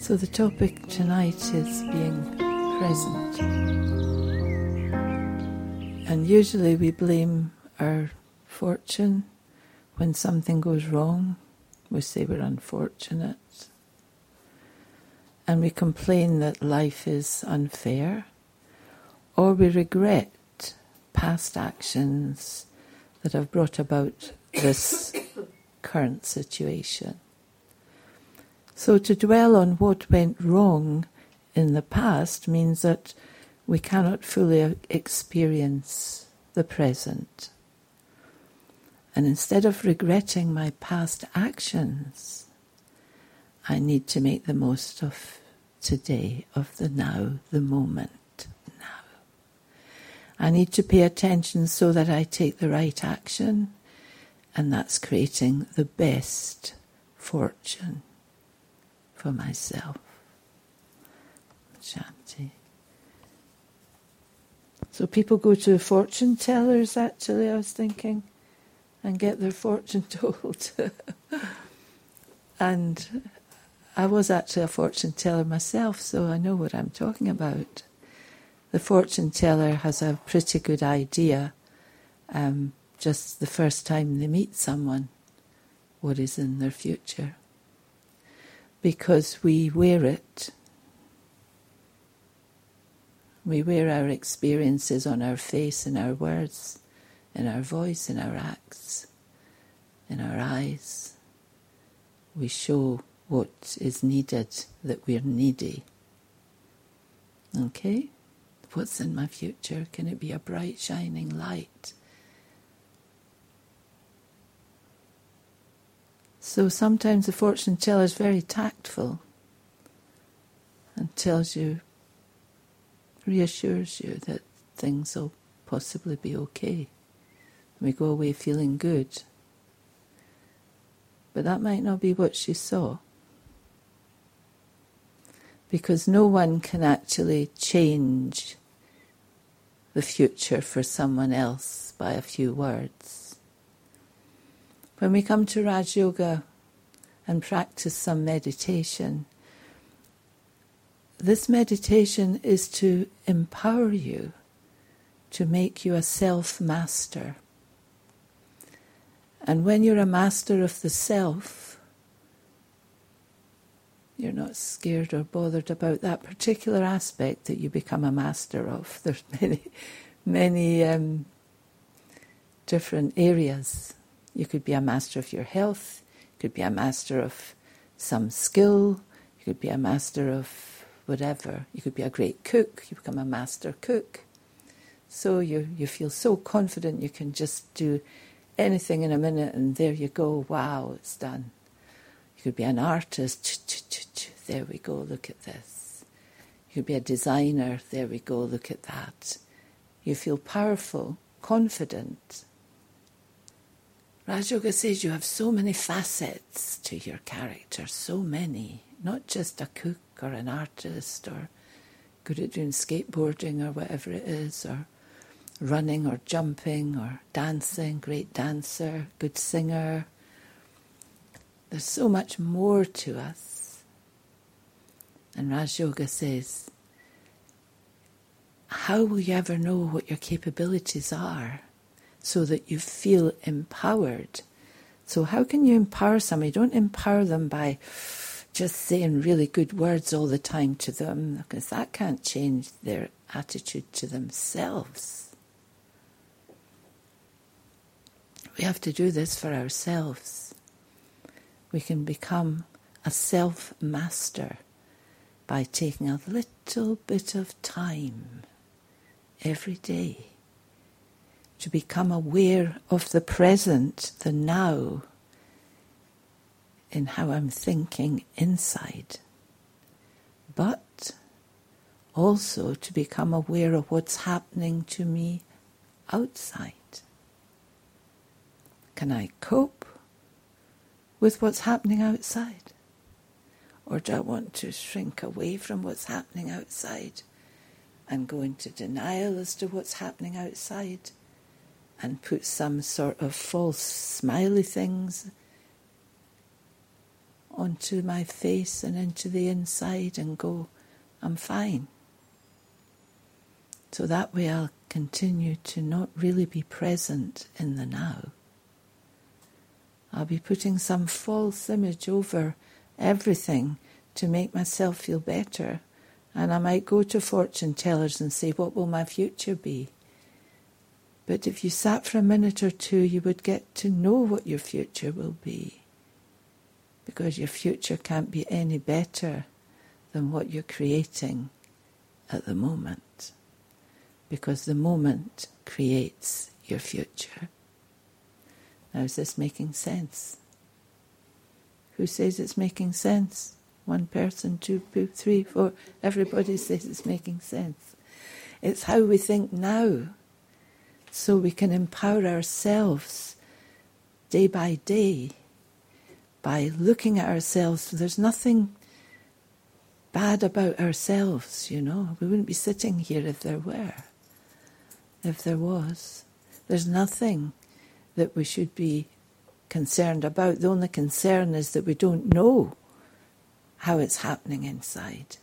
So, the topic tonight is being present. And usually we blame our fortune when something goes wrong. We say we're unfortunate. And we complain that life is unfair. Or we regret past actions that have brought about this current situation. So to dwell on what went wrong in the past means that we cannot fully experience the present. And instead of regretting my past actions, I need to make the most of today, of the now, the moment now. I need to pay attention so that I take the right action, and that's creating the best fortune for myself. Shanti. So people go to fortune tellers, actually, I was thinking, and get their fortune told. and I was actually a fortune teller myself, so I know what I'm talking about. The fortune teller has a pretty good idea um, just the first time they meet someone what is in their future because we wear it. We wear our experiences on our face, in our words, in our voice, in our acts, in our eyes. We show what is needed, that we're needy. Okay? What's in my future? Can it be a bright, shining light? So sometimes the fortune teller is very tactful and tells you, reassures you that things will possibly be okay. And We go away feeling good. But that might not be what she saw. Because no one can actually change the future for someone else by a few words. When we come to Raj Yoga and practice some meditation, this meditation is to empower you, to make you a self master. And when you're a master of the self, you're not scared or bothered about that particular aspect that you become a master of. There's many, many um, different areas you could be a master of your health, you could be a master of some skill, you could be a master of whatever. You could be a great cook, you become a master cook. So you, you feel so confident you can just do anything in a minute and there you go, wow, it's done. You could be an artist, there we go, look at this. You could be a designer, there we go, look at that. You feel powerful, confident, Raj Yoga says you have so many facets to your character, so many, not just a cook or an artist or good at doing skateboarding or whatever it is, or running or jumping or dancing, great dancer, good singer. There's so much more to us. And Raj Yoga says, how will you ever know what your capabilities are? So that you feel empowered. So, how can you empower somebody? Don't empower them by just saying really good words all the time to them, because that can't change their attitude to themselves. We have to do this for ourselves. We can become a self master by taking a little bit of time every day to become aware of the present, the now, in how I'm thinking inside, but also to become aware of what's happening to me outside. Can I cope with what's happening outside? Or do I want to shrink away from what's happening outside and go into denial as to what's happening outside and put some sort of false smiley things onto my face and into the inside and go, I'm fine. So that way I'll continue to not really be present in the now. I'll be putting some false image over everything to make myself feel better. And I might go to fortune tellers and say, What will my future be? But if you sat for a minute or two, you would get to know what your future will be. Because your future can't be any better than what you're creating at the moment. Because the moment creates your future. Now, is this making sense? Who says it's making sense? One person, two, three, four. Everybody says it's making sense. It's how we think now, so we can empower ourselves day by day by looking at ourselves. There's nothing bad about ourselves, you know. We wouldn't be sitting here if there were, if there was. There's nothing that we should be concerned about. The only concern is that we don't know how it's happening inside.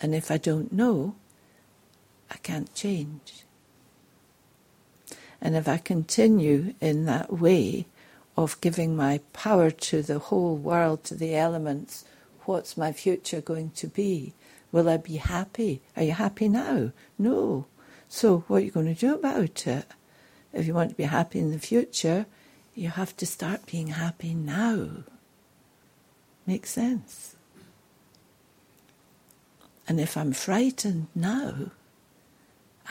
And if I don't know, I can't change. And if I continue in that way of giving my power to the whole world, to the elements, what's my future going to be? Will I be happy? Are you happy now? No. So what are you going to do about it? If you want to be happy in the future, you have to start being happy now. Makes sense. And if I'm frightened now,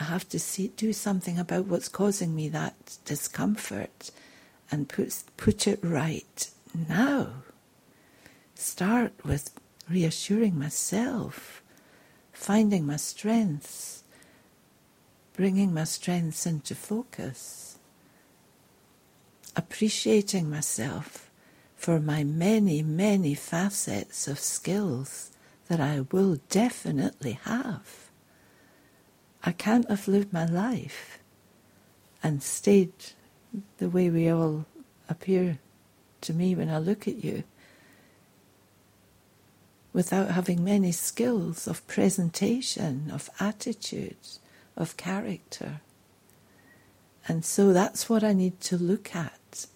I have to see, do something about what's causing me that discomfort and put, put it right now. Start with reassuring myself, finding my strengths, bringing my strengths into focus, appreciating myself for my many, many facets of skills that I will definitely have. I can't have lived my life and stayed the way we all appear to me when I look at you without having many skills of presentation, of attitude, of character. And so that's what I need to look at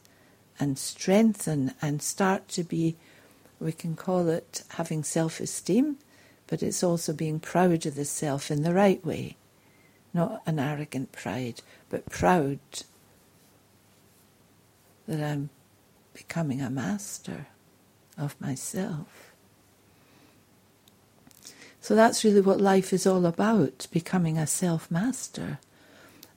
and strengthen and start to be, we can call it having self esteem, but it's also being proud of the self in the right way. Not an arrogant pride, but proud that I'm becoming a master of myself. So that's really what life is all about becoming a self master,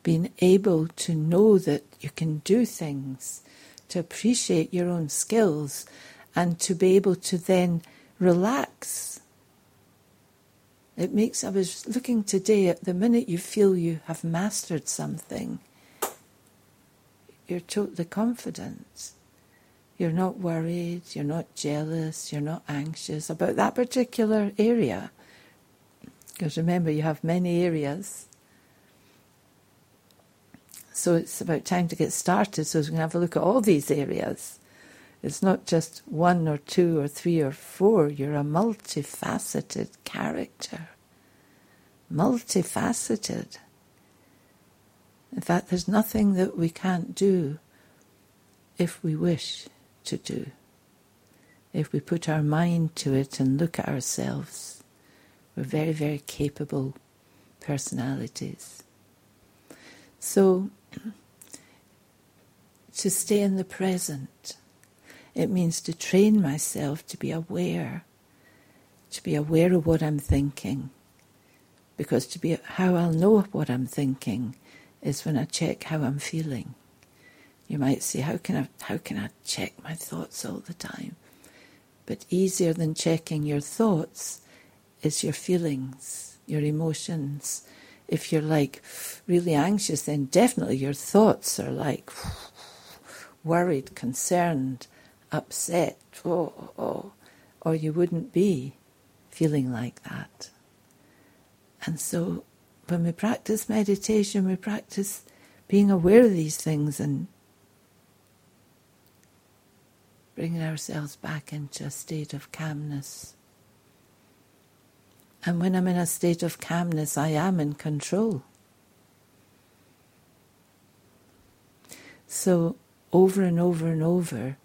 being able to know that you can do things, to appreciate your own skills, and to be able to then relax. It makes, I was looking today at the minute you feel you have mastered something, you're totally confident. You're not worried, you're not jealous, you're not anxious about that particular area. Because remember, you have many areas. So it's about time to get started so we can have a look at all these areas. It's not just one or two or three or four. You're a multifaceted character. Multifaceted. In fact, there's nothing that we can't do if we wish to do. If we put our mind to it and look at ourselves. We're very, very capable personalities. So, to stay in the present, it means to train myself to be aware, to be aware of what I'm thinking. Because to be how I'll know what I'm thinking is when I check how I'm feeling. You might say, how can I how can I check my thoughts all the time? But easier than checking your thoughts is your feelings, your emotions. If you're like really anxious, then definitely your thoughts are like worried, concerned, upset, oh, oh, or you wouldn't be feeling like that. And so when we practice meditation, we practice being aware of these things and bringing ourselves back into a state of calmness. And when I'm in a state of calmness, I am in control. So, over and over and over,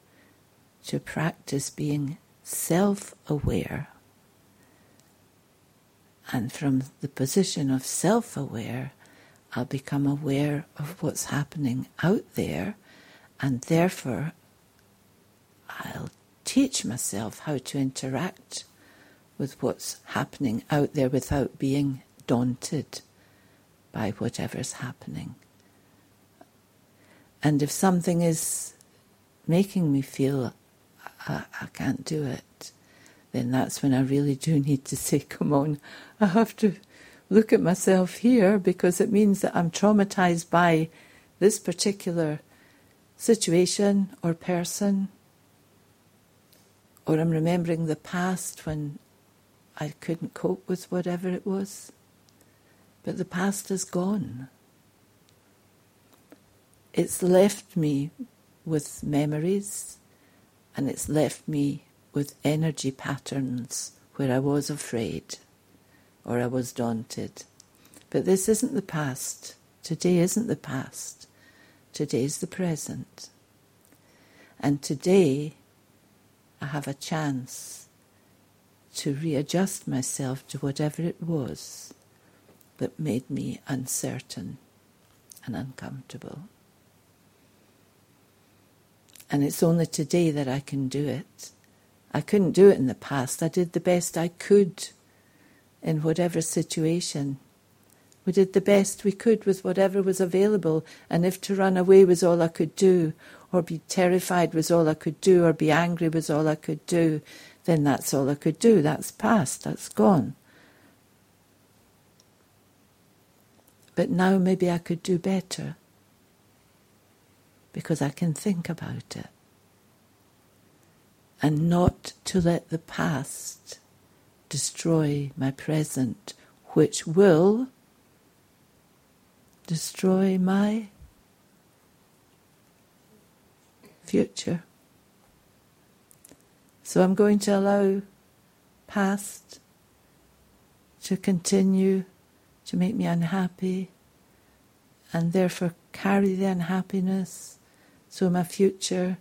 to practice being self aware. And from the position of self aware, I'll become aware of what's happening out there, and therefore I'll teach myself how to interact with what's happening out there without being daunted by whatever's happening. And if something is making me feel I, I can't do it, then that's when I really do need to say, come on, I have to look at myself here because it means that I'm traumatized by this particular situation or person. Or I'm remembering the past when I couldn't cope with whatever it was. But the past is gone. It's left me with memories and it's left me with energy patterns where I was afraid or I was daunted. But this isn't the past. Today isn't the past. Today is the present. And today I have a chance to readjust myself to whatever it was that made me uncertain and uncomfortable. And it's only today that I can do it. I couldn't do it in the past. I did the best I could in whatever situation. We did the best we could with whatever was available, and if to run away was all I could do, or be terrified was all I could do, or be angry was all I could do, then that's all I could do. That's past, that's gone. But now maybe I could do better because I can think about it. And not to let the past destroy my present, which will destroy my future. So I'm going to allow past to continue to make me unhappy and therefore carry the unhappiness so my future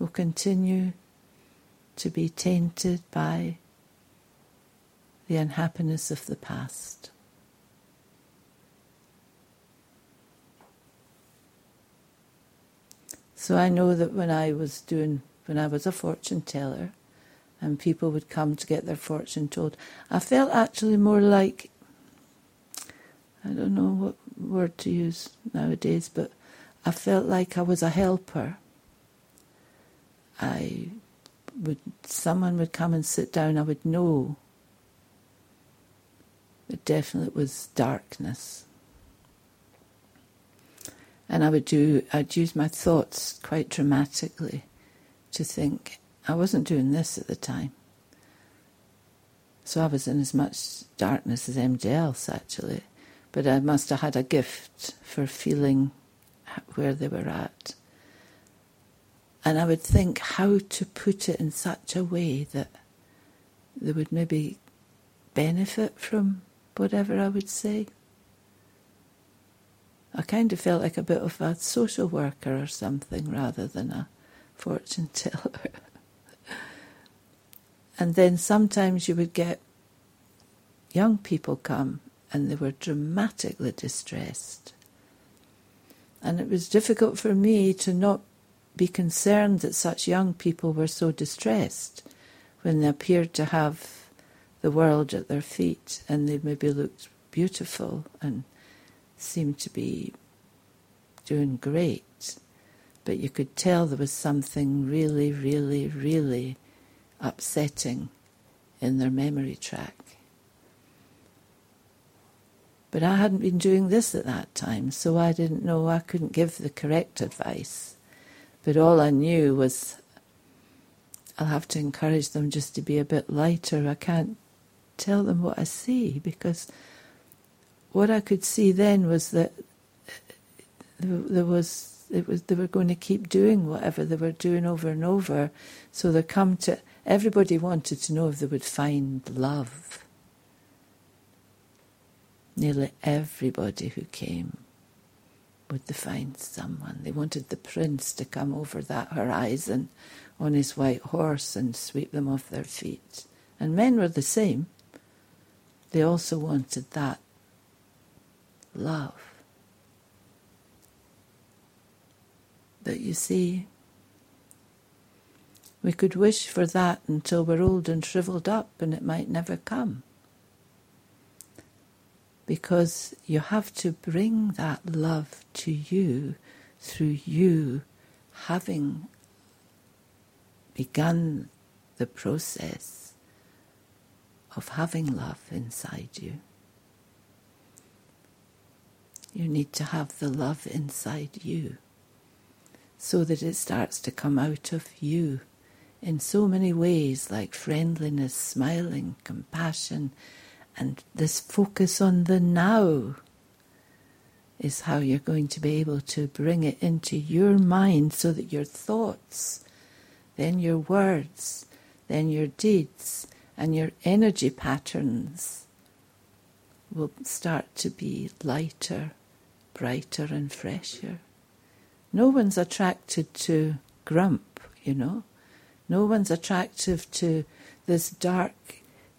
will continue to be tainted by the unhappiness of the past. So I know that when I was doing, when I was a fortune teller, and people would come to get their fortune told, I felt actually more like, I don't know what word to use nowadays, but I felt like I was a helper. I would, someone would come and sit down, I would know it definitely was darkness. And I would do, I'd use my thoughts quite dramatically to think, I wasn't doing this at the time. So I was in as much darkness as anybody else, actually. But I must have had a gift for feeling where they were at. And I would think how to put it in such a way that they would maybe benefit from whatever I would say. I kind of felt like a bit of a social worker or something rather than a fortune teller. and then sometimes you would get young people come and they were dramatically distressed. And it was difficult for me to not be concerned that such young people were so distressed when they appeared to have the world at their feet and they maybe looked beautiful and seemed to be doing great. But you could tell there was something really, really, really upsetting in their memory track. But I hadn't been doing this at that time, so I didn't know, I couldn't give the correct advice. But all I knew was I'll have to encourage them just to be a bit lighter. I can't tell them what I see because what I could see then was that there was it was they were going to keep doing whatever they were doing over and over. So they come to everybody wanted to know if they would find love. Nearly everybody who came would find someone. They wanted the prince to come over that horizon on his white horse and sweep them off their feet. And men were the same. They also wanted that love. But you see, we could wish for that until we're old and shriveled up and it might never come. Because you have to bring that love to you through you having begun the process of having love inside you. You need to have the love inside you so that it starts to come out of you in so many ways, like friendliness, smiling, compassion, and this focus on the now is how you're going to be able to bring it into your mind so that your thoughts, then your words, then your deeds, and your energy patterns will start to be lighter, brighter, and fresher. No one's attracted to grump, you know. No one's attractive to this dark,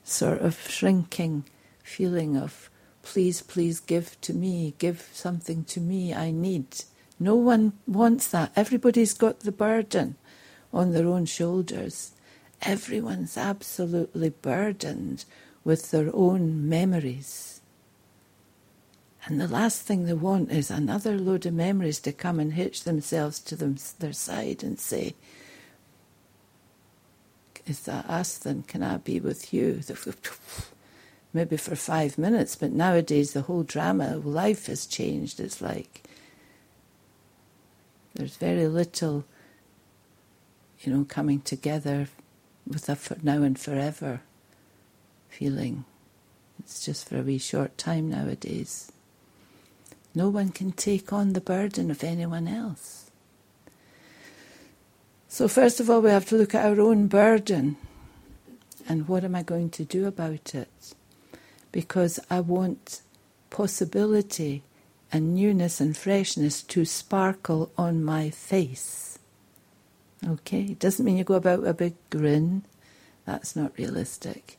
sort of shrinking feeling of, please, please give to me, give something to me, I need. No one wants that. Everybody's got the burden on their own shoulders. Everyone's absolutely burdened with their own memories and the last thing they want is another load of memories to come and hitch themselves to them, their side and say, Is that us? Then can I be with you? Maybe for five minutes, but nowadays the whole drama of life has changed. It's like there's very little, you know, coming together with a for now and forever feeling. It's just for a wee short time nowadays. No one can take on the burden of anyone else. So, first of all, we have to look at our own burden and what am I going to do about it? Because I want possibility and newness and freshness to sparkle on my face. Okay? It doesn't mean you go about with a big grin, that's not realistic.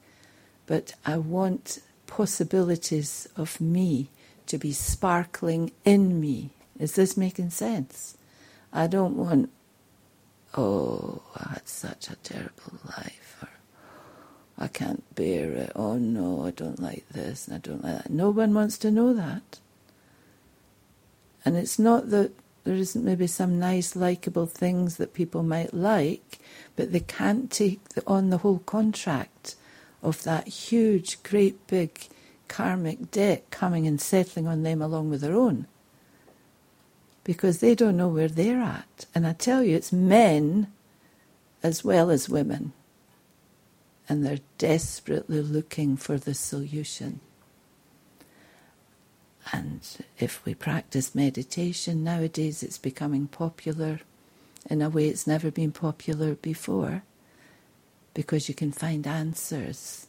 But I want possibilities of me to be sparkling in me. Is this making sense? I don't want, oh, I had such a terrible life, or I can't bear it. Oh no, I don't like this and I don't like that. No one wants to know that. And it's not that there isn't maybe some nice, likable things that people might like, but they can't take on the whole contract of that huge, great big karmic debt coming and settling on them along with their own. Because they don't know where they're at. And I tell you, it's men as well as women. And they're desperately looking for the solution. And if we practice meditation nowadays, it's becoming popular in a way it's never been popular before because you can find answers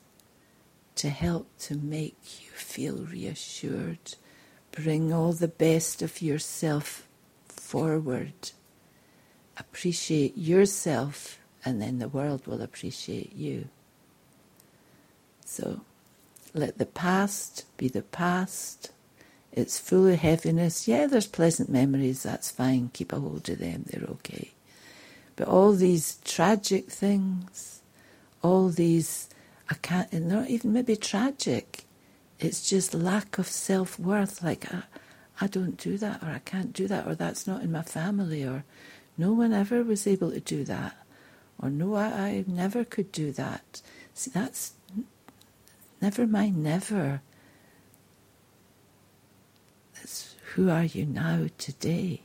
to help to make you feel reassured. Bring all the best of yourself forward. Appreciate yourself, and then the world will appreciate you. So let the past be the past. It's full of heaviness. Yeah, there's pleasant memories, that's fine. Keep a hold of them, they're okay. But all these tragic things, all these I can't, not even maybe tragic. It's just lack of self worth. Like, I, I don't do that, or I can't do that, or that's not in my family, or no one ever was able to do that, or no, I, I never could do that. See, that's never mind, never. It's who are you now today?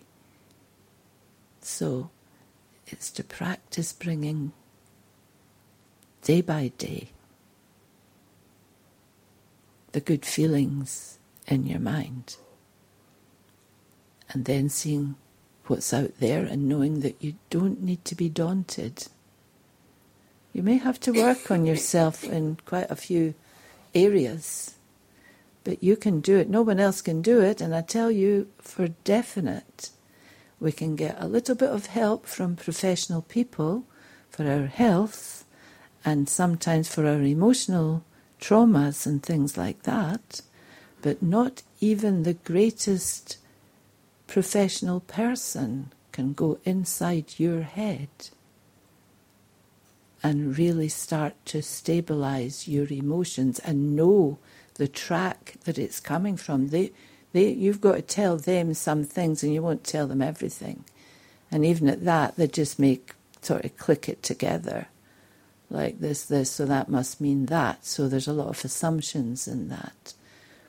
So it's to practice bringing day by day the good feelings in your mind. And then seeing what's out there and knowing that you don't need to be daunted. You may have to work on yourself in quite a few areas, but you can do it. No one else can do it, and I tell you for definite, we can get a little bit of help from professional people for our health and sometimes for our emotional traumas and things like that, but not even the greatest professional person can go inside your head and really start to stabilize your emotions and know the track that it's coming from. They, they, you've got to tell them some things and you won't tell them everything. And even at that, they just make sort of click it together like this, this, so that must mean that. So there's a lot of assumptions in that.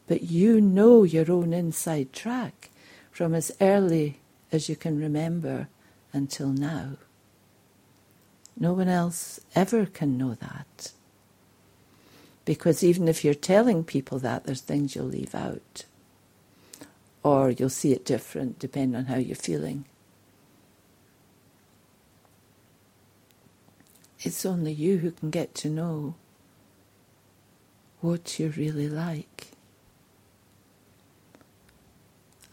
But you know your own inside track from as early as you can remember until now. No one else ever can know that. Because even if you're telling people that, there's things you'll leave out. Or you'll see it different depending on how you're feeling. It's only you who can get to know what you're really like.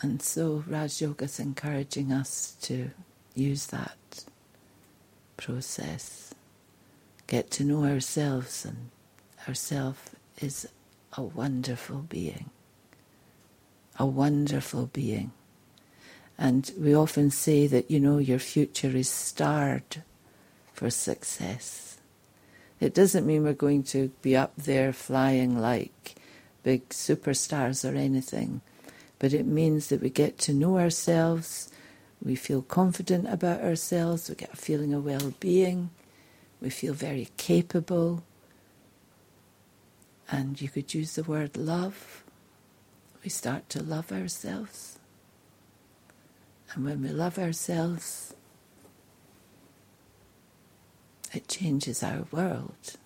And so Raj Yoga is encouraging us to use that process, get to know ourselves, and ourself is a wonderful being, a wonderful being. And we often say that, you know, your future is starred for success. It doesn't mean we're going to be up there flying like big superstars or anything but it means that we get to know ourselves, we feel confident about ourselves, we get a feeling of well being, we feel very capable. And you could use the word love. We start to love ourselves. And when we love ourselves, it changes our world.